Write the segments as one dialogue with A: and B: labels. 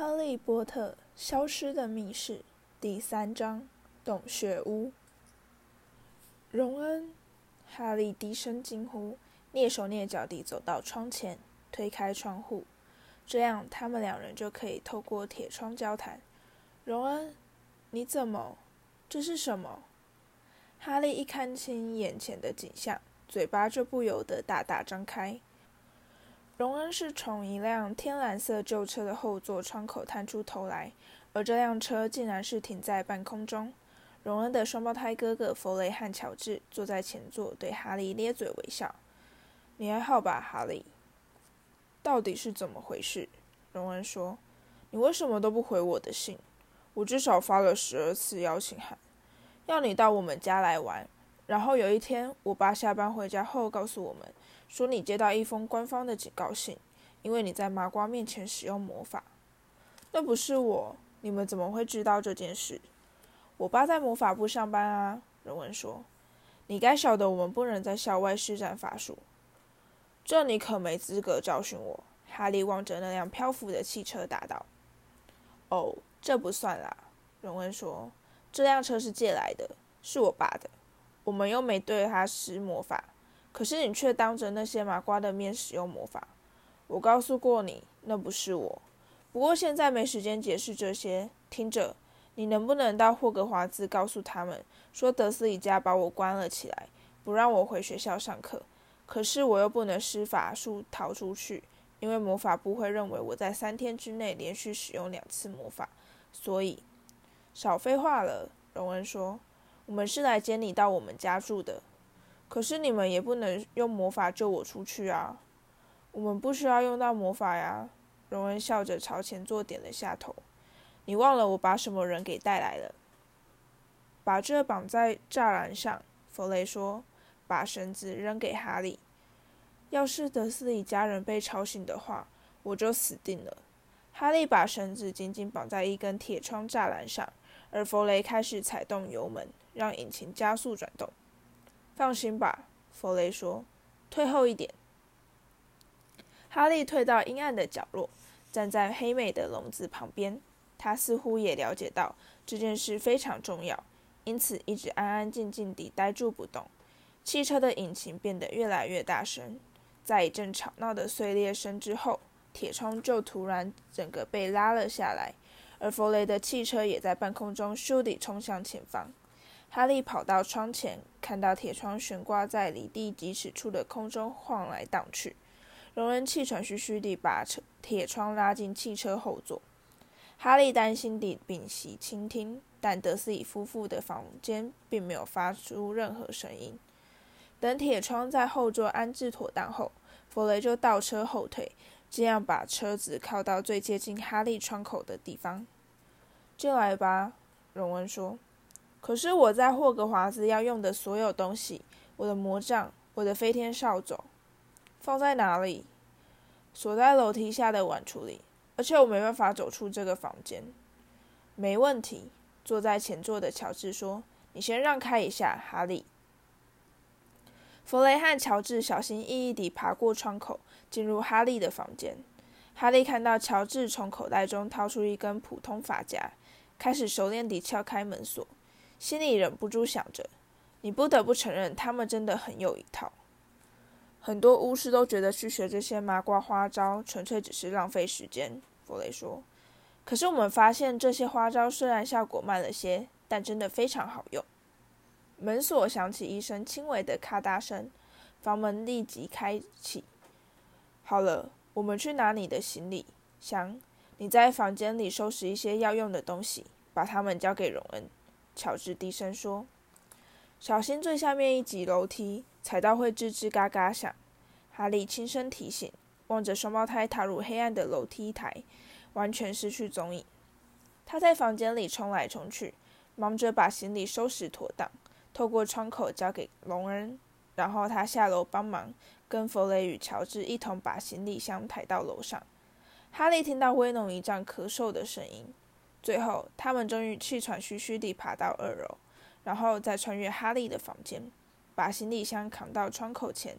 A: 《哈利波特：消失的密室》第三章：洞穴屋。荣恩，哈利低声惊呼，蹑手蹑脚地走到窗前，推开窗户，这样他们两人就可以透过铁窗交谈。荣恩，你怎么？这是什么？哈利一看清眼前的景象，嘴巴就不由得大大张开。荣恩是从一辆天蓝色旧车的后座窗口探出头来，而这辆车竟然是停在半空中。荣恩的双胞胎哥哥弗雷和乔治坐在前座，对哈利咧嘴微笑。“你还好吧，哈利？”“到底是怎么回事？”荣恩说。“你为什么都不回我的信？我至少发了十二次邀请函，要你到我们家来玩。然后有一天，我爸下班回家后告诉我们。”说你接到一封官方的警告信，因为你在麻瓜面前使用魔法。那不是我，你们怎么会知道这件事？我爸在魔法部上班啊。荣恩说：“你该晓得，我们不能在校外施展法术。”这你可没资格教训我。哈利望着那辆漂浮的汽车答道：“哦，这不算啦。”荣恩说：“这辆车是借来的，是我爸的。我们又没对他施魔法。”可是你却当着那些麻瓜的面使用魔法，我告诉过你，那不是我。不过现在没时间解释这些。听着，你能不能到霍格华兹告诉他们，说德斯里家把我关了起来，不让我回学校上课？可是我又不能施法术逃出去，因为魔法部会认为我在三天之内连续使用两次魔法。所以，少废话了。荣恩说：“我们是来接你到我们家住的。”可是你们也不能用魔法救我出去啊！我们不需要用到魔法呀。荣恩笑着朝前座点了下头。你忘了我把什么人给带来了？把这绑在栅栏上。弗雷说，把绳子扔给哈利。要是德斯里家人被吵醒的话，我就死定了。哈利把绳子紧紧绑在一根铁窗栅栏上，而弗雷开始踩动油门，让引擎加速转动。放心吧，弗雷说。退后一点。哈利退到阴暗的角落，站在黑美的笼子旁边。他似乎也了解到这件事非常重要，因此一直安安静静地呆住不动。汽车的引擎变得越来越大声，在一阵吵闹的碎裂声之后，铁窗就突然整个被拉了下来，而弗雷的汽车也在半空中咻地冲向前方。哈利跑到窗前，看到铁窗悬挂在离地几尺处的空中晃来荡去。荣恩气喘吁吁地把车铁窗拉进汽车后座。哈利担心地屏息倾听，但德斯里夫妇的房间并没有发出任何声音。等铁窗在后座安置妥当后，弗雷就倒车后退，这样把车子靠到最接近哈利窗口的地方。进来吧，荣恩说。可是我在霍格华兹要用的所有东西，我的魔杖，我的飞天扫帚，放在哪里？锁在楼梯下的碗橱里。而且我没办法走出这个房间。没问题，坐在前座的乔治说：“你先让开一下，哈利。”弗雷和乔治小心翼翼地爬过窗口，进入哈利的房间。哈利看到乔治从口袋中掏出一根普通发夹，开始熟练地撬开门锁。心里忍不住想着：“你不得不承认，他们真的很有一套。很多巫师都觉得去学这些麻瓜花招，纯粹只是浪费时间。”弗雷说：“可是我们发现，这些花招虽然效果慢了些，但真的非常好用。”门锁响起一声轻微的咔嗒声，房门立即开启。好了，我们去拿你的行李箱。你在房间里收拾一些要用的东西，把它们交给荣恩。乔治低声说：“小心最下面一级楼梯，踩到会吱吱嘎嘎响。”哈利轻声提醒，望着双胞胎踏入黑暗的楼梯台，完全失去踪影。他在房间里冲来冲去，忙着把行李收拾妥当，透过窗口交给龙恩，然后他下楼帮忙，跟弗雷与乔治一同把行李箱抬到楼上。哈利听到威农一丈咳嗽的声音。最后，他们终于气喘吁吁地爬到二楼，然后再穿越哈利的房间，把行李箱扛到窗口前。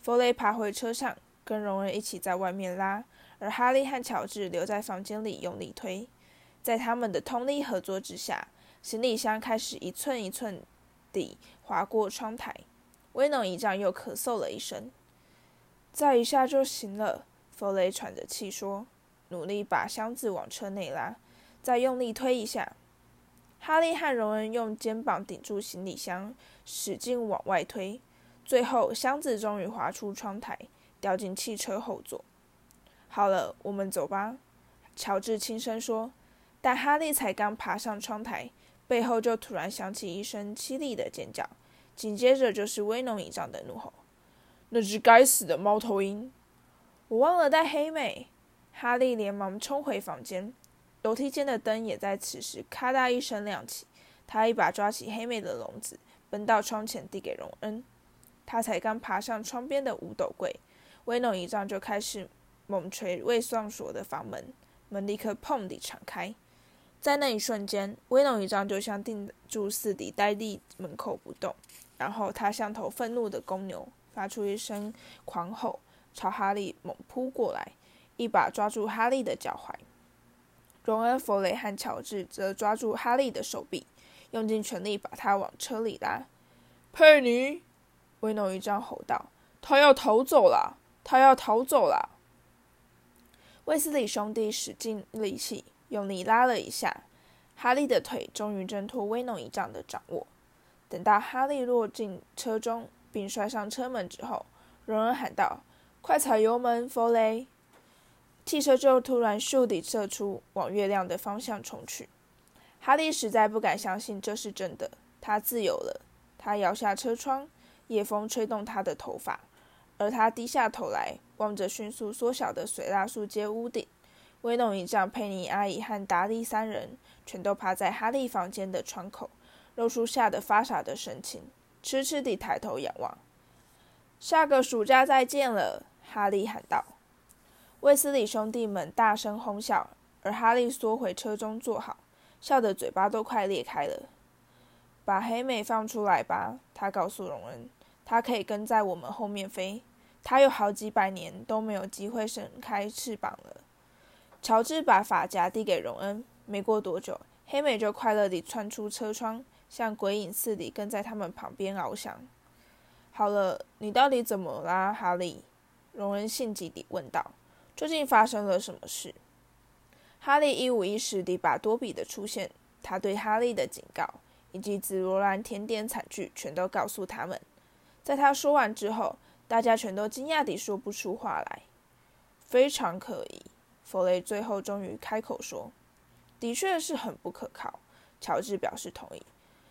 A: 弗雷爬回车上，跟荣恩一起在外面拉，而哈利和乔治留在房间里用力推。在他们的通力合作之下，行李箱开始一寸一寸地滑过窗台。威农一丈又咳嗽了一声：“再一下就行了。”弗雷喘着气说，努力把箱子往车内拉，再用力推一下。哈利和荣恩用肩膀顶住行李箱，使劲往外推，最后箱子终于滑出窗台，掉进汽车后座。好了，我们走吧，乔治轻声说。但哈利才刚爬上窗台，背后就突然响起一声凄厉的尖叫，紧接着就是威农一丈的怒吼：“那只该死的猫头鹰！”我忘了带黑妹。哈利连忙冲回房间，楼梯间的灯也在此时咔嗒一声亮起。他一把抓起黑妹的笼子，奔到窗前递给荣恩。他才刚爬上窗边的五斗柜，威农一丈就开始猛捶未上锁的房门，门立刻砰地敞开。在那一瞬间，威龙一丈就像定住似的呆立门口不动，然后他像头愤怒的公牛，发出一声狂吼，朝哈利猛扑过来，一把抓住哈利的脚踝。荣恩、弗雷和乔治则抓住哈利的手臂，用尽全力把他往车里拉。佩妮，威诺一丈吼道：“他要逃走了！他要逃走了！”卫斯理兄弟使尽力气。用力拉了一下，哈利的腿终于挣脱威农一丈的掌握。等到哈利落进车中，并摔上车门之后，荣恩喊道：“快踩油门，弗雷！”汽车就突然咻地射出，往月亮的方向冲去。哈利实在不敢相信这是真的，他自由了。他摇下车窗，夜风吹动他的头发，而他低下头来，望着迅速缩小的水蜡树街屋顶。威农一丈、佩妮阿姨和达利三人全都趴在哈利房间的窗口，露出吓得发傻的神情，痴痴地抬头仰望。下个暑假再见了，哈利喊道。卫斯理兄弟们大声哄笑，而哈利缩回车中坐好，笑得嘴巴都快裂开了。把黑美放出来吧，他告诉荣恩，他可以跟在我们后面飞，他有好几百年都没有机会伸开翅膀了。乔治把发夹递给荣恩，没过多久，黑美就快乐地窜出车窗，像鬼影似的跟在他们旁边翱翔。好了，你到底怎么啦，哈利？荣恩性急地问道：“究竟发生了什么事？”哈利一五一十地把多比的出现、他对哈利的警告以及紫罗兰甜点惨剧全都告诉他们。在他说完之后，大家全都惊讶地说不出话来。非常可疑。弗雷最后终于开口说：“的确是很不可靠。”乔治表示同意。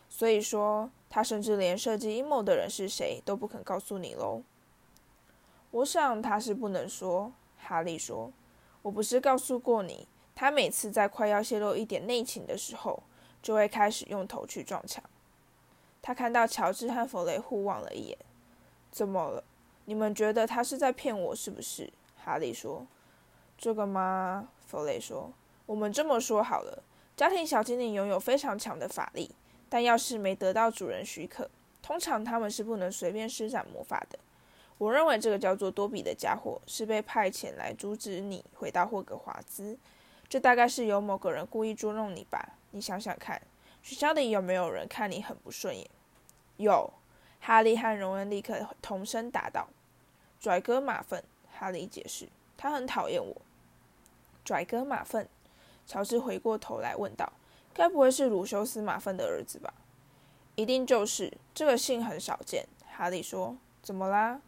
A: 所以说，他甚至连设计阴谋的人是谁都不肯告诉你喽。我想他是不能说。哈利说：“我不是告诉过你，他每次在快要泄露一点内情的时候，就会开始用头去撞墙。”他看到乔治和弗雷互望了一眼。“怎么了？你们觉得他是在骗我，是不是？”哈利说。这个吗？弗雷说：“我们这么说好了，家庭小精灵拥有非常强的法力，但要是没得到主人许可，通常他们是不能随便施展魔法的。我认为这个叫做多比的家伙是被派遣来阻止你回到霍格华兹。这大概是有某个人故意捉弄你吧？你想想看，学校里有没有人看你很不顺眼？”有，哈利和荣恩立刻同声答道：“拽哥马粪。”哈利解释：“他很讨厌我。”拽哥马粪，乔治回过头来问道：“该不会是鲁修斯马粪的儿子吧？”“一定就是，这个姓很少见。”哈利说。“怎么啦？”“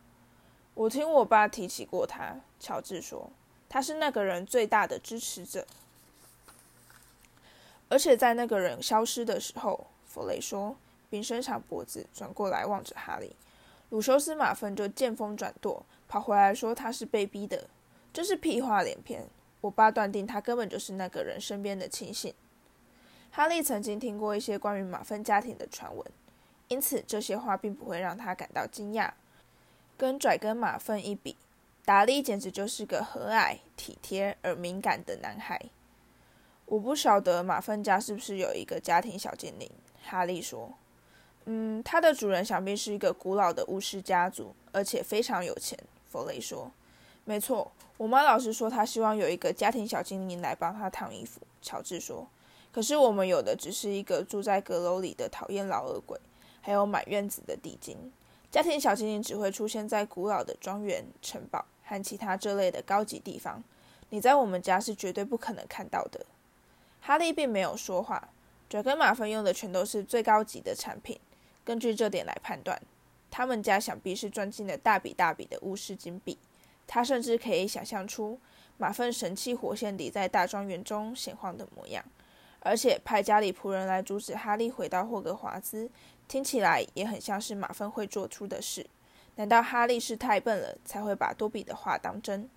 A: 我听我爸提起过他。”乔治说。“他是那个人最大的支持者。”而且在那个人消失的时候，弗雷说，并伸长脖子转过来望着哈利。鲁修斯马芬就见风转舵，跑回来说他是被逼的，真是屁话连篇。我爸断定他根本就是那个人身边的亲信。哈利曾经听过一些关于马芬家庭的传闻，因此这些话并不会让他感到惊讶。跟拽跟马粪一比，达利简直就是个和蔼、体贴而敏感的男孩。我不晓得马粪家是不是有一个家庭小精灵。哈利说：“嗯，他的主人想必是一个古老的巫师家族，而且非常有钱。”弗雷说。没错，我妈老是说她希望有一个家庭小精灵来帮她烫衣服。乔治说：“可是我们有的只是一个住在阁楼里的讨厌老恶鬼，还有满院子的地精。家庭小精灵只会出现在古老的庄园、城堡和其他这类的高级地方。你在我们家是绝对不可能看到的。”哈利并没有说话。爪跟马粪用的全都是最高级的产品。根据这点来判断，他们家想必是赚进了大笔大笔的巫师金币。他甚至可以想象出马粪神气活现地在大庄园中闲晃的模样，而且派家里仆人来阻止哈利回到霍格华兹，听起来也很像是马粪会做出的事。难道哈利是太笨了，才会把多比的话当真？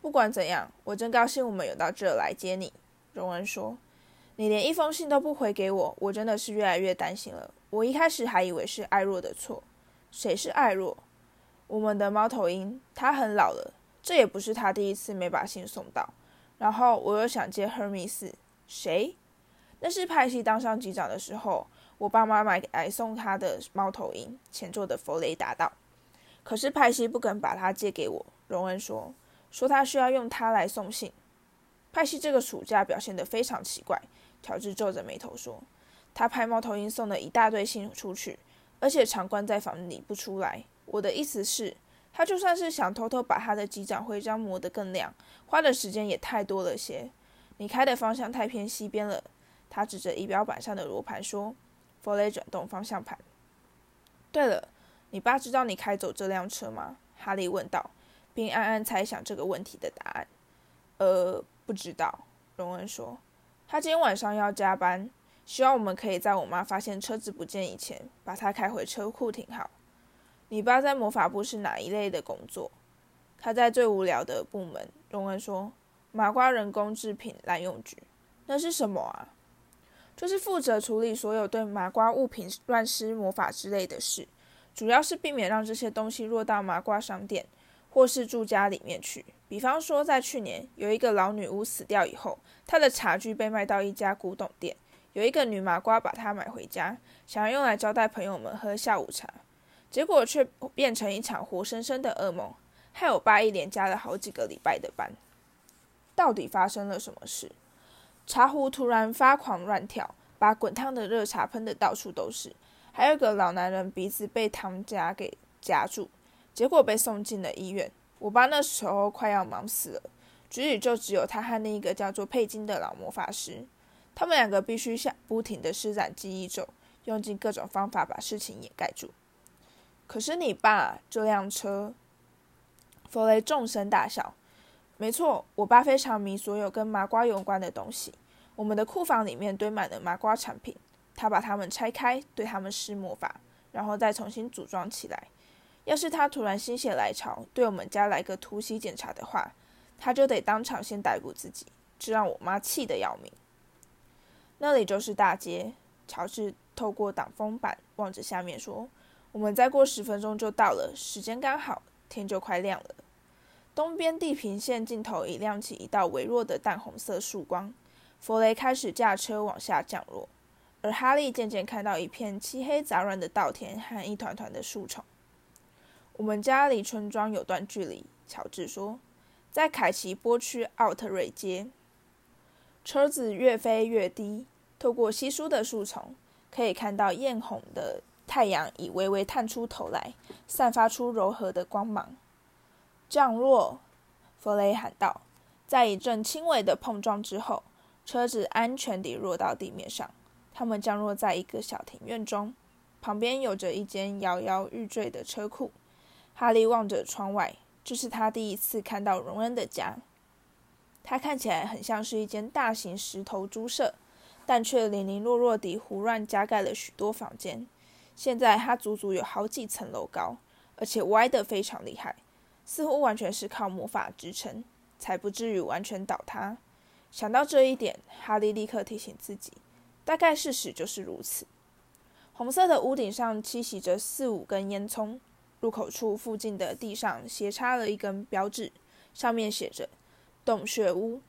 A: 不管怎样，我真高兴我们有到这来接你。”荣恩说，“你连一封信都不回给我，我真的是越来越担心了。我一开始还以为是艾若的错。谁是艾若？”我们的猫头鹰，它很老了，这也不是他第一次没把信送到。然后我又想接赫米斯，谁？那是派西当上机长的时候，我爸妈买来送他的猫头鹰，前座的弗雷达道。可是派西不肯把它借给我。荣恩说，说他需要用它来送信。派西这个暑假表现得非常奇怪。乔治皱着眉头说，他派猫头鹰送了一大堆信出去，而且常关在房里不出来。我的意思是，他就算是想偷偷把他的机长徽章磨得更亮，花的时间也太多了些。你开的方向太偏西边了。他指着仪表板上的罗盘说：“弗雷转动方向盘。”对了，你爸知道你开走这辆车吗？哈利问道，并暗暗猜想这个问题的答案。呃，不知道。荣恩说：“他今天晚上要加班，希望我们可以在我妈发现车子不见以前，把它开回车库停好。”你爸在魔法部是哪一类的工作？他在最无聊的部门。荣恩说：“麻瓜人工制品滥用局。”那是什么啊？就是负责处理所有对麻瓜物品乱施魔法之类的事，主要是避免让这些东西落到麻瓜商店或是住家里面去。比方说，在去年有一个老女巫死掉以后，她的茶具被卖到一家古董店，有一个女麻瓜把它买回家，想要用来招待朋友们喝下午茶。结果却变成一场活生生的噩梦，害我爸一连加了好几个礼拜的班。到底发生了什么事？茶壶突然发狂乱跳，把滚烫的热茶喷得到处都是。还有个老男人鼻子被糖夹给夹住，结果被送进了医院。我爸那时候快要忙死了，局里就只有他和另一个叫做佩金的老魔法师，他们两个必须下不停的施展记忆咒，用尽各种方法把事情掩盖住。可是你爸这辆车，弗雷纵声大笑。没错，我爸非常迷所有跟麻瓜有关的东西。我们的库房里面堆满了麻瓜产品，他把它们拆开，对他们施魔法，然后再重新组装起来。要是他突然心血来潮，对我们家来个突袭检查的话，他就得当场先逮捕自己，这让我妈气得要命。那里就是大街。乔治透过挡风板望着下面说。我们再过十分钟就到了，时间刚好，天就快亮了。东边地平线尽头已亮起一道微弱的淡红色曙光。弗雷开始驾车往下降落，而哈利渐渐看到一片漆黑杂乱的稻田和一团团的树丛。我们家离村庄有段距离，乔治说，在凯奇波区奥特瑞街。车子越飞越低，透过稀疏的树丛，可以看到艳红的。太阳已微微探出头来，散发出柔和的光芒。降落，弗雷喊道。在一阵轻微的碰撞之后，车子安全地落到地面上。他们降落在一个小庭院中，旁边有着一间摇摇欲坠的车库。哈利望着窗外，这是他第一次看到荣恩的家。他看起来很像是一间大型石头猪舍，但却零零落落地胡乱加盖了许多房间。现在它足足有好几层楼高，而且歪得非常厉害，似乎完全是靠魔法支撑，才不至于完全倒塌。想到这一点，哈利立刻提醒自己，大概事实就是如此。红色的屋顶上栖息着四五根烟囱，入口处附近的地上斜插了一根标志，上面写着“洞穴屋”。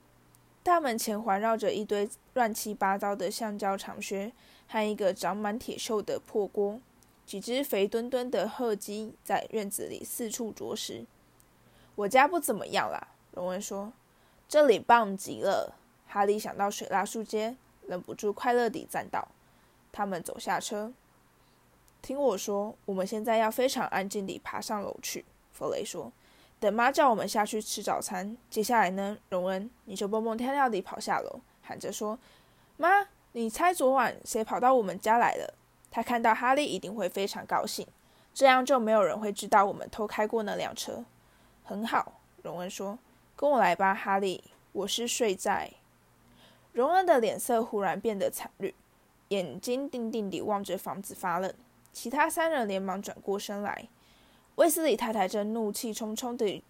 A: 大门前环绕着一堆乱七八糟的橡胶长靴。和一个长满铁锈的破锅，几只肥墩墩的褐鸡在院子里四处啄食。我家不怎么样啦，荣恩说。这里棒极了。哈利想到水蜡树街，忍不住快乐地赞道。他们走下车。听我说，我们现在要非常安静地爬上楼去。弗雷说。等妈叫我们下去吃早餐。接下来呢，荣恩，你就蹦蹦跳跳地跑下楼，喊着说：“妈，你猜昨晚谁跑到我们家来了？”他看到哈利一定会非常高兴，这样就没有人会知道我们偷开过那辆车。很好，荣恩说：“跟我来吧，哈利。我是睡在……”荣恩的脸色忽然变得惨绿，眼睛定定地望着房子发愣。其他三人连忙转过身来。威斯里太太正怒气冲冲地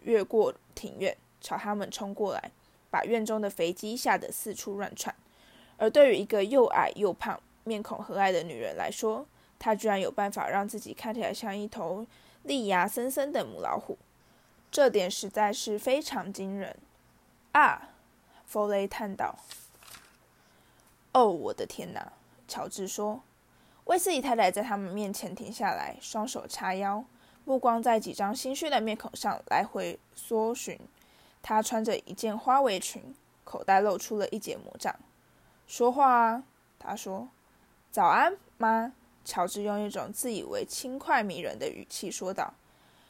A: 越过庭院，朝他们冲过来，把院中的肥鸡吓得四处乱窜。而对于一个又矮又胖、面孔和蔼的女人来说，她居然有办法让自己看起来像一头利牙森森的母老虎，这点实在是非常惊人啊！弗雷叹道。“哦，我的天哪！”乔治说。威斯里太太在他们面前停下来，双手叉腰。目光在几张心虚的面孔上来回搜寻。她穿着一件花围裙，口袋露出了一截魔杖。说话啊，她说：“早安，妈。”乔治用一种自以为轻快迷人的语气说道：“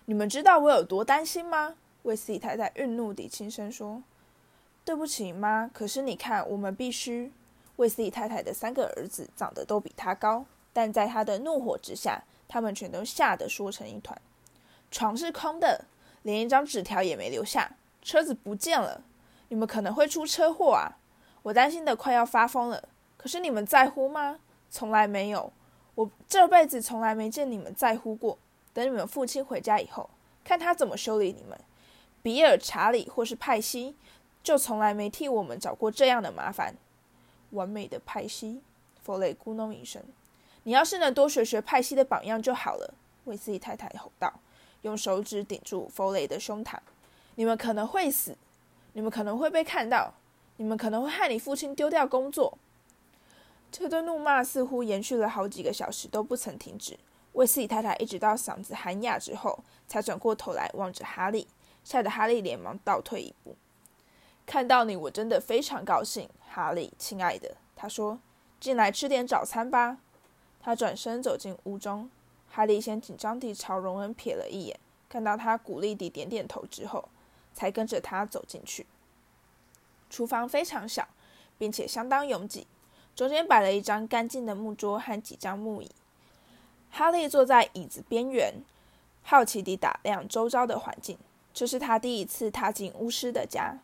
A: 你们知道我有多担心吗？”威斯利太太愠怒地轻声说：“对不起，妈。可是你看，我们必须……”威斯利太太的三个儿子长得都比她高，但在她的怒火之下，他们全都吓得缩成一团。床是空的，连一张纸条也没留下。车子不见了，你们可能会出车祸啊！我担心的快要发疯了。可是你们在乎吗？从来没有，我这辈子从来没见你们在乎过。等你们父亲回家以后，看他怎么修理你们。比尔、查理或是派西，就从来没替我们找过这样的麻烦。完美的派西，弗雷咕哝一声：“你要是能多学学派西的榜样就好了。”威斯利太太吼道。用手指顶住弗雷的胸膛。你们可能会死，你们可能会被看到，你们可能会害你父亲丢掉工作。这顿怒骂似乎延续了好几个小时都不曾停止。威斯理太太一直到嗓子喊哑之后，才转过头来望着哈利，吓得哈利连忙倒退一步。看到你，我真的非常高兴，哈利，亲爱的。他说：“进来吃点早餐吧。”他转身走进屋中。哈利先紧张地朝荣恩瞥了一眼，看到他鼓励地点点头之后，才跟着他走进去。厨房非常小，并且相当拥挤，中间摆了一张干净的木桌和几张木椅。哈利坐在椅子边缘，好奇地打量周遭的环境。这是他第一次踏进巫师的家。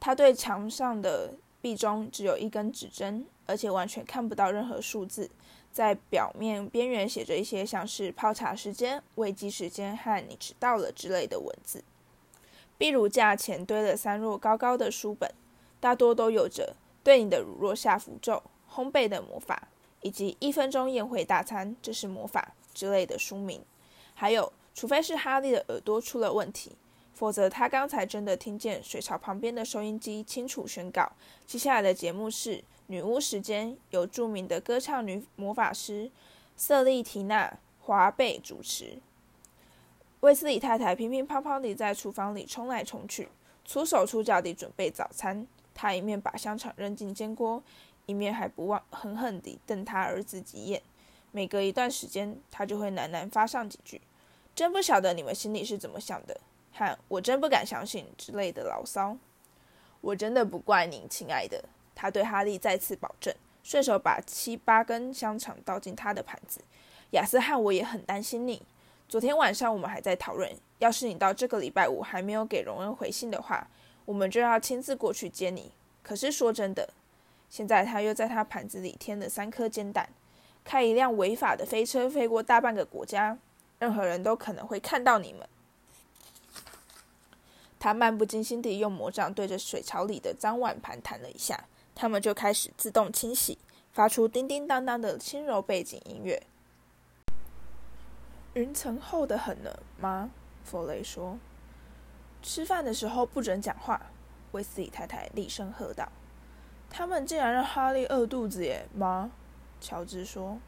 A: 他对墙上的壁钟只有一根指针，而且完全看不到任何数字。在表面边缘写着一些像是泡茶时间、喂鸡时间和你迟到了之类的文字。壁炉架前堆了三摞高高的书本，大多都有着“对你的乳酪下符咒”、“烘焙的魔法”以及“一分钟宴会大餐”这是魔法之类的书名。还有，除非是哈利的耳朵出了问题，否则他刚才真的听见水槽旁边的收音机清楚宣告，接下来的节目是。女巫时间由著名的歌唱女魔法师瑟莉缇娜·华贝主持。威斯理太太乒乒乓乓地在厨房里冲来冲去，粗手粗脚地准备早餐。她一面把香肠扔进煎锅，一面还不忘狠狠地瞪他儿子几眼。每隔一段时间，他就会喃喃发上几句：“真不晓得你们心里是怎么想的。”和“我真不敢相信”之类的牢骚。我真的不怪您，亲爱的。他对哈利再次保证，顺手把七八根香肠倒进他的盘子。雅思和我也很担心你。昨天晚上我们还在讨论，要是你到这个礼拜五还没有给荣恩回信的话，我们就要亲自过去接你。可是说真的，现在他又在他盘子里添了三颗煎蛋，开一辆违法的飞车飞过大半个国家，任何人都可能会看到你们。他漫不经心地用魔杖对着水槽里的脏碗盘弹了一下。他们就开始自动清洗，发出叮叮当当的轻柔背景音乐。云层厚得很呢，妈，弗雷说。吃饭的时候不准讲话，威斯里太太厉声喝道。他们竟然让哈利饿肚子耶，妈，乔治说。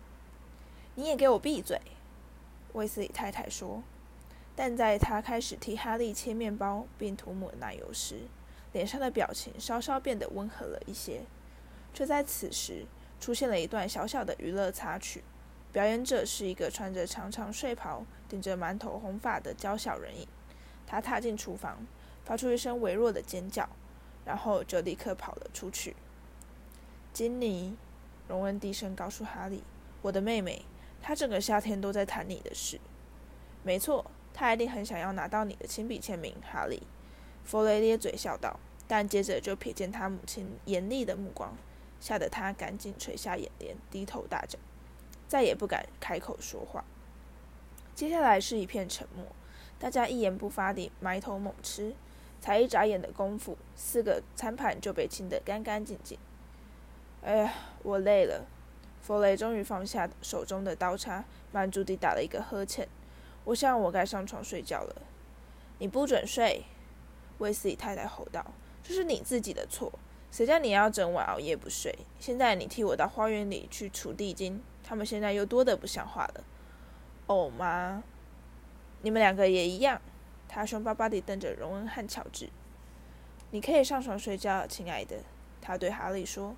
A: 你也给我闭嘴，威斯里太太说。但在他开始替哈利切面包并涂抹奶油时，脸上的表情稍稍变得温和了一些。就在此时，出现了一段小小的娱乐插曲。表演者是一个穿着长长睡袍、顶着满头红发的娇小人影。他踏进厨房，发出一声微弱的尖叫，然后就立刻跑了出去。金妮，荣恩低声告诉哈利：“我的妹妹，她整个夏天都在谈你的事。没错，她一定很想要拿到你的亲笔签名。”哈利，弗雷咧嘴笑道，但接着就瞥见他母亲严厉的目光，吓得他赶紧垂下眼帘，低头大叫。再也不敢开口说话。接下来是一片沉默，大家一言不发地埋头猛吃。才一眨眼的功夫，四个餐盘就被清得干干净净。哎呀，我累了。弗雷终于放下手中的刀叉，满足地打了一个呵欠。我想我该上床睡觉了。你不准睡！威斯里太太吼道：“这是你自己的错，谁叫你要整晚熬夜不睡？现在你替我到花园里去除地精。”他们现在又多得不像话了，哦妈！你们两个也一样。他凶巴巴地瞪着荣恩和乔治。你可以上床睡觉，亲爱的。他对哈利说：“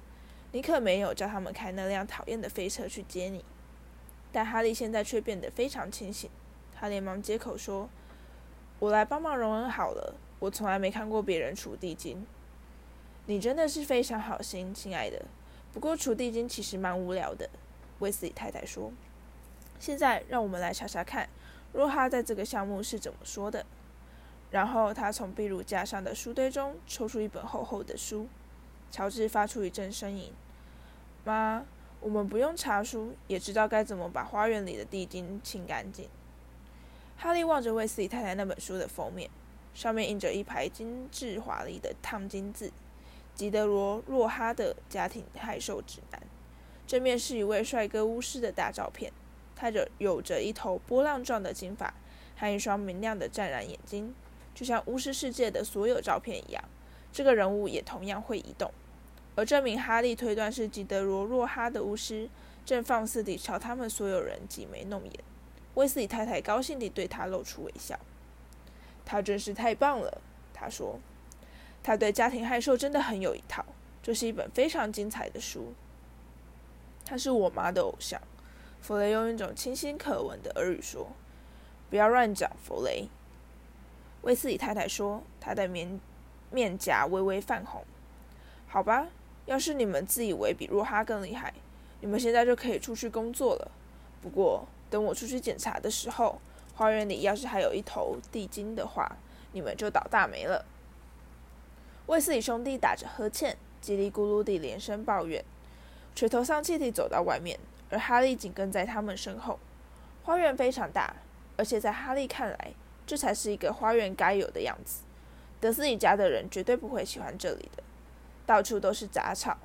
A: 你可没有叫他们开那辆讨厌的飞车去接你。”但哈利现在却变得非常清醒。他连忙接口说：“我来帮忙荣恩好了。我从来没看过别人除地精。你真的是非常好心，亲爱的。不过除地精其实蛮无聊的。”威斯里太太说：“现在让我们来查查看，若哈在这个项目是怎么说的。”然后他从壁炉架上的书堆中抽出一本厚厚的书。乔治发出一阵呻吟：“妈，我们不用查书，也知道该怎么把花园里的地精清干净。”哈利望着威斯里太太那本书的封面，上面印着一排精致华丽的烫金字：“吉德罗·洛哈的家庭害兽指南。”正面是一位帅哥巫师的大照片，他着有着一头波浪状的金发和一双明亮的湛蓝眼睛，就像巫师世界的所有照片一样。这个人物也同样会移动。而这名哈利推断是吉德罗若哈的巫师，正放肆地朝他们所有人挤眉弄眼。威斯里太太高兴地对他露出微笑。他真是太棒了，他说。他对家庭害兽真的很有一套。这是一本非常精彩的书。他是我妈的偶像，弗雷用一种清新可闻的耳语说：“不要乱讲，弗雷。”威斯里太太说，她的面面颊微微泛红。好吧，要是你们自以为比若哈更厉害，你们现在就可以出去工作了。不过，等我出去检查的时候，花园里要是还有一头地精的话，你们就倒大霉了。卫斯理兄弟打着呵欠，叽里咕噜地连声抱怨。垂头丧气地走到外面，而哈利紧跟在他们身后。花园非常大，而且在哈利看来，这才是一个花园该有的样子。德斯里家的人绝对不会喜欢这里的，到处都是杂草，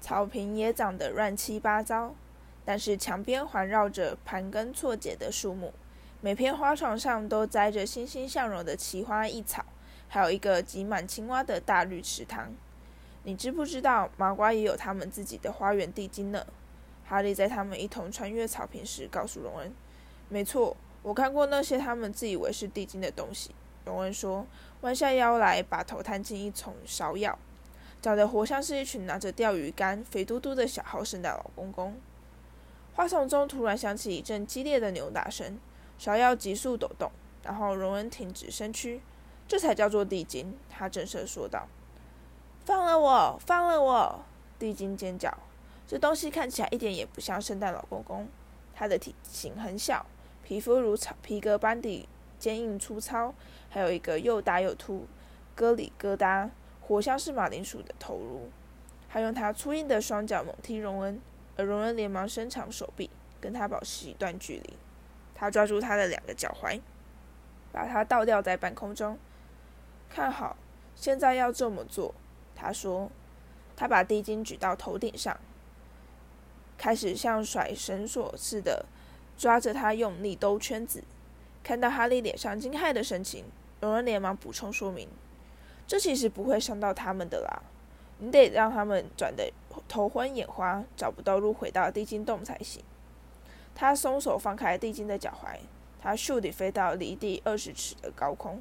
A: 草坪也长得乱七八糟。但是墙边环绕着盘根错节的树木，每片花床上都栽着欣欣向荣的奇花异草，还有一个挤满青蛙的大绿池塘。你知不知道麻瓜也有他们自己的花园地精呢？哈利在他们一同穿越草坪时告诉荣恩：“没错，我看过那些他们自以为是地精的东西。”荣恩说，弯下腰来，把头探进一丛芍药，长得活像是一群拿着钓鱼竿、肥嘟嘟的小号圣诞老公公。花丛中突然响起一阵激烈的扭打声，芍药急速抖动，然后荣恩挺直身躯：“这才叫做地精。”他正色说道。放了我！放了我！地精尖叫。这东西看起来一点也不像圣诞老公公。它的体型很小，皮肤如草皮革般的坚硬粗糙，还有一个又大又凸、疙里疙瘩、活像是马铃薯的头颅。他用他粗硬的双脚猛踢荣恩，而荣恩连忙伸长手臂，跟他保持一段距离。他抓住他的两个脚踝，把他倒吊在半空中。看好，现在要这么做。他说：“他把地精举到头顶上，开始像甩绳索似的抓着他用力兜圈子。看到哈利脸上惊骇的神情，荣恩连忙补充说明：‘这其实不会伤到他们的啦，你得让他们转得头昏眼花，找不到路回到地精洞才行。’他松手放开地精的脚踝，他咻地飞到离地二十尺的高空，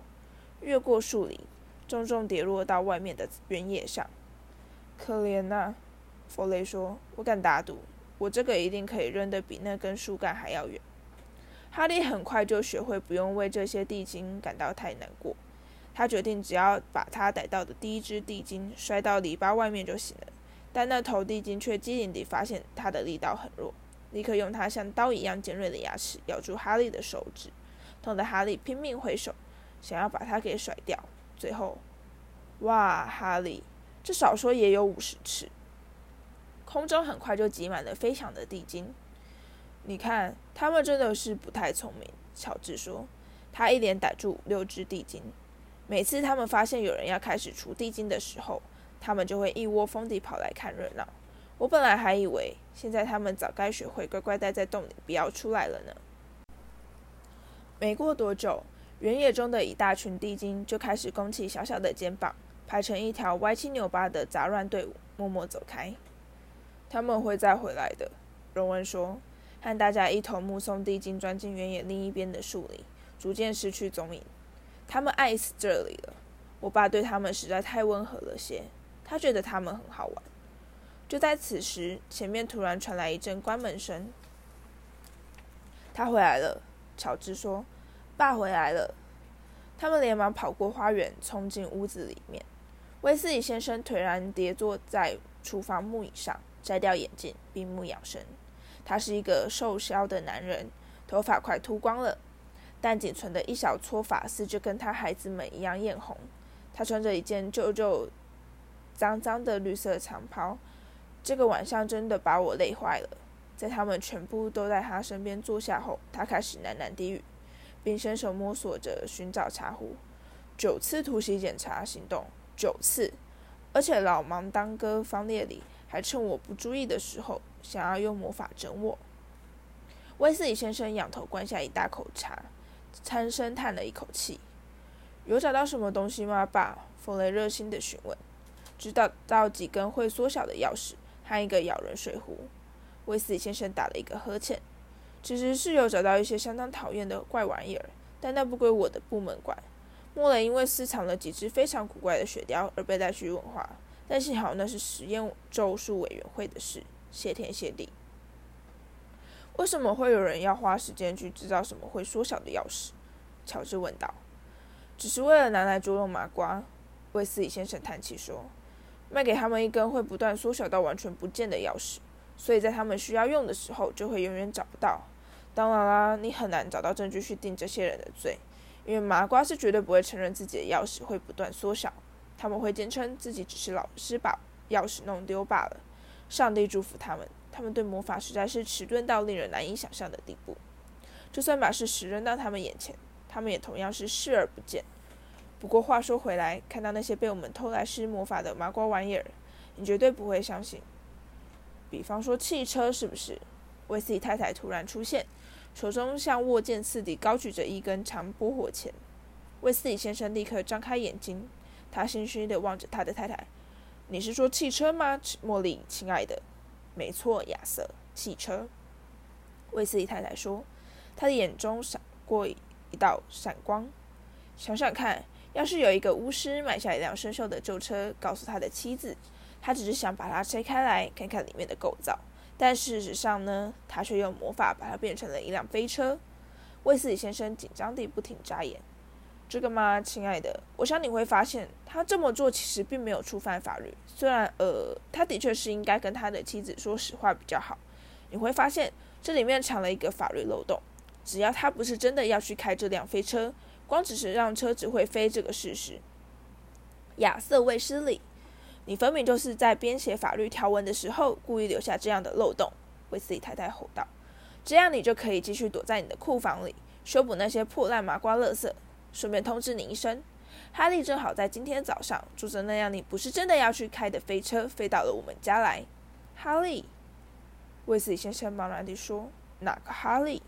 A: 越过树林，重重跌落到外面的原野上。可怜呐，弗雷说：“我敢打赌，我这个一定可以扔得比那根树干还要远。”哈利很快就学会不用为这些地精感到太难过。他决定，只要把他逮到的第一只地精摔到篱笆外面就行了。但那头地精却机灵地发现他的力道很弱，立刻用它像刀一样尖锐的牙齿咬住哈利的手指，痛得哈利拼命挥手，想要把它给甩掉。最后，哇，哈利，这少说也有五十尺。空中很快就挤满了飞翔的地精。你看，他们真的是不太聪明。乔治说，他一连逮住五六只地精。每次他们发现有人要开始除地精的时候，他们就会一窝蜂地跑来看热闹。我本来还以为现在他们早该学会乖乖待在洞里，不要出来了呢。没过多久，原野中的一大群地精就开始弓起小小的肩膀，排成一条歪七扭八的杂乱队伍，默默走开。他们会再回来的，荣恩说，和大家一同目送地精钻进原野另一边的树林，逐渐失去踪影。他们爱死这里了。我爸对他们实在太温和了些，他觉得他们很好玩。就在此时，前面突然传来一阵关门声。他回来了，乔治说：“爸回来了。”他们连忙跑过花园，冲进屋子里面。威斯理先生颓然跌坐在厨房木椅上，摘掉眼镜，闭目养神。他是一个瘦削的男人，头发快秃光了。但仅存的一小撮发丝就跟他孩子们一样艳红。他穿着一件旧旧、脏脏的绿色长袍。这个晚上真的把我累坏了。在他们全部都在他身边坐下后，他开始喃喃低语，并伸手摸索着寻找茶壶。九次突袭检查行动，九次，而且老芒当哥方列里还趁我不注意的时候，想要用魔法整我。威斯理先生仰头灌下一大口茶。参生叹了一口气：“有找到什么东西吗，爸？”弗雷热心的询问。“只找到几根会缩小的钥匙和一个咬人水壶。”威斯理先生打了一个呵欠：“其实是有找到一些相当讨厌的怪玩意儿，但那不归我的部门管。莫雷因为私藏了几只非常古怪的雪雕而被带去问话，但幸好那是实验咒术委员会的事。谢天谢地。”为什么会有人要花时间去制造什么会缩小的钥匙？乔治问道。只是为了拿来捉弄麻瓜，威斯理先生叹气说：“卖给他们一根会不断缩小到完全不见的钥匙，所以在他们需要用的时候就会永远找不到。当然啦，你很难找到证据去定这些人的罪，因为麻瓜是绝对不会承认自己的钥匙会不断缩小，他们会坚称自己只是老师把钥匙弄丢罢了。上帝祝福他们。”他们对魔法实在是迟钝到令人难以想象的地步。就算把事实扔到他们眼前，他们也同样是视而不见。不过话说回来，看到那些被我们偷来施魔法的麻瓜玩意儿，你绝对不会相信。比方说汽车，是不是？威斯利太太突然出现，手中像握剑似的高举着一根长拨火钳。威斯利先生立刻张开眼睛，他心虚地望着他的太太：“你是说汽车吗，茉莉，亲爱的？”没错，亚瑟，汽车。威斯利太太说，他的眼中闪过一道闪光。想想看，要是有一个巫师买下一辆生锈的旧车，告诉他的妻子，他只是想把它拆开来看看里面的构造，但事实上呢，他却用魔法把它变成了一辆飞车。威斯理先生紧张地不停眨眼。这个吗，亲爱的？我想你会发现，他这么做其实并没有触犯法律。虽然，呃，他的确是应该跟他的妻子说实话比较好。你会发现，这里面藏了一个法律漏洞。只要他不是真的要去开这辆飞车，光只是让车子会飞这个事实，亚瑟·卫斯理，你分明就是在编写法律条文的时候故意留下这样的漏洞。威斯理太太吼道：“这样你就可以继续躲在你的库房里，修补那些破烂麻瓜垃圾。”顺便通知你一声，哈利正好在今天早上坐着那辆你不是真的要去开的飞车飞到了我们家来。哈利，威斯理先生茫然地说：“哪个哈利？”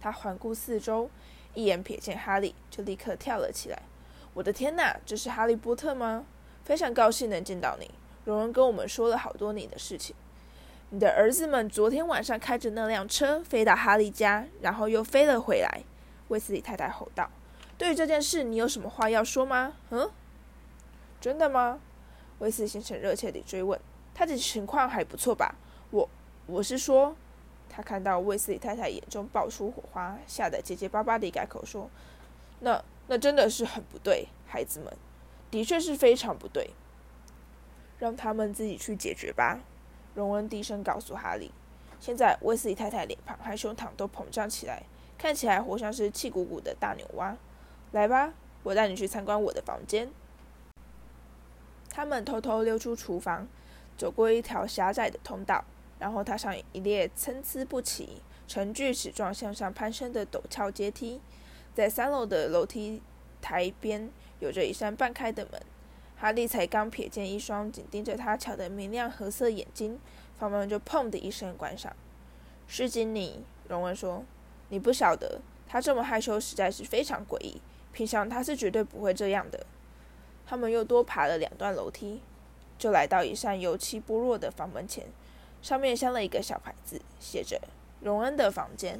A: 他环顾四周，一眼瞥见哈利，就立刻跳了起来。“我的天哪，这是哈利波特吗？非常高兴能见到你。荣荣跟我们说了好多你的事情。你的儿子们昨天晚上开着那辆车飞到哈利家，然后又飞了回来。”威斯理太太吼道。“对于这件事，你有什么话要说吗？”“嗯，真的吗？”威斯先生热切地追问。“他的情况还不错吧？”“我，我是说。”他看到威斯理太太眼中爆出火花，吓得结结巴巴地改口说：“那那真的是很不对，孩子们，的确是非常不对。让他们自己去解决吧。”荣恩低声告诉哈利。现在威斯理太太脸庞和胸膛都膨胀起来，看起来活像是气鼓鼓的大牛蛙。来吧，我带你去参观我的房间。他们偷偷溜出厨房，走过一条狭窄的通道。然后踏上一列参差不齐、呈锯齿状向上攀升的陡峭阶梯，在三楼的楼梯台边有着一扇半开的门。哈利才刚瞥见一双紧盯着他瞧的明亮褐色眼睛，房门就砰的一声关上。是经理，荣恩说：“你不晓得，他这么害羞，实在是非常诡异。平常他是绝对不会这样的。”他们又多爬了两段楼梯，就来到一扇油漆剥落的房门前。上面镶了一个小牌子，写着“荣恩的房间”。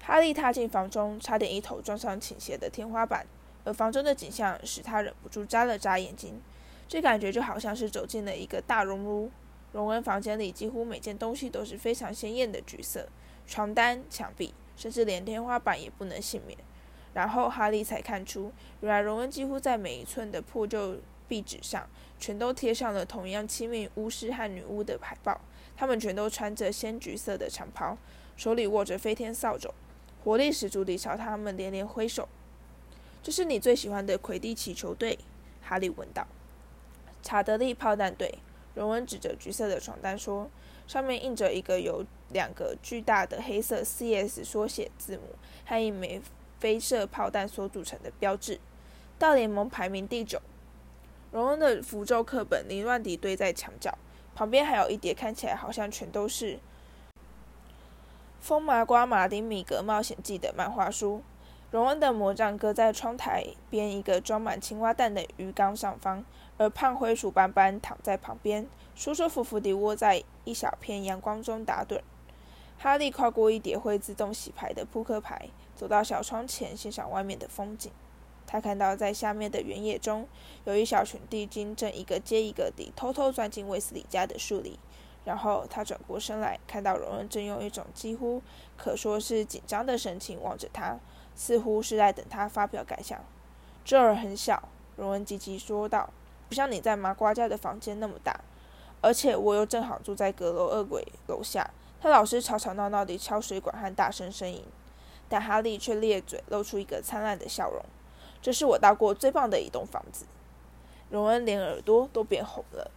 A: 哈利踏进房中，差点一头撞上倾斜的天花板，而房中的景象使他忍不住眨了眨眼睛。这感觉就好像是走进了一个大熔炉。荣恩房间里几乎每件东西都是非常鲜艳的橘色，床单、墙壁，甚至连天花板也不能幸免。然后哈利才看出，原来荣恩几乎在每一寸的破旧壁纸上，全都贴上了同样亲密巫师和女巫的海报。他们全都穿着鲜橘色的长袍，手里握着飞天扫帚，活力十足地朝他们连连挥手。这是你最喜欢的魁地奇球队，哈利问道。查德利炮弹队，荣恩指着橘色的床单说，上面印着一个由两个巨大的黑色 CS 缩写字母和一枚飞射炮弹所组成的标志。大联盟排名第九。荣恩的符咒课本凌乱地堆在墙角。旁边还有一叠看起来好像全都是《风麻瓜马丁米格冒险记》的漫画书。荣恩的魔杖搁在窗台边一个装满青蛙蛋的鱼缸上方，而胖灰鼠斑斑躺在旁边，舒舒服服地窝在一小片阳光中打盹。哈利跨过一叠会自动洗牌的扑克牌，走到小窗前欣赏外面的风景。他看到，在下面的原野中，有一小群地精正一个接一个地偷偷钻进卫斯理家的树里。然后他转过身来，看到荣恩正用一种几乎可说是紧张的神情望着他，似乎是在等他发表感想。这儿很小，荣恩急急说道，不像你在麻瓜家的房间那么大。而且我又正好住在阁楼恶鬼楼下，他老是吵吵闹闹地敲水管和大声呻吟。但哈利却咧嘴，露出一个灿烂的笑容。这是我到过最棒的一栋房子。荣恩连耳朵都变红了。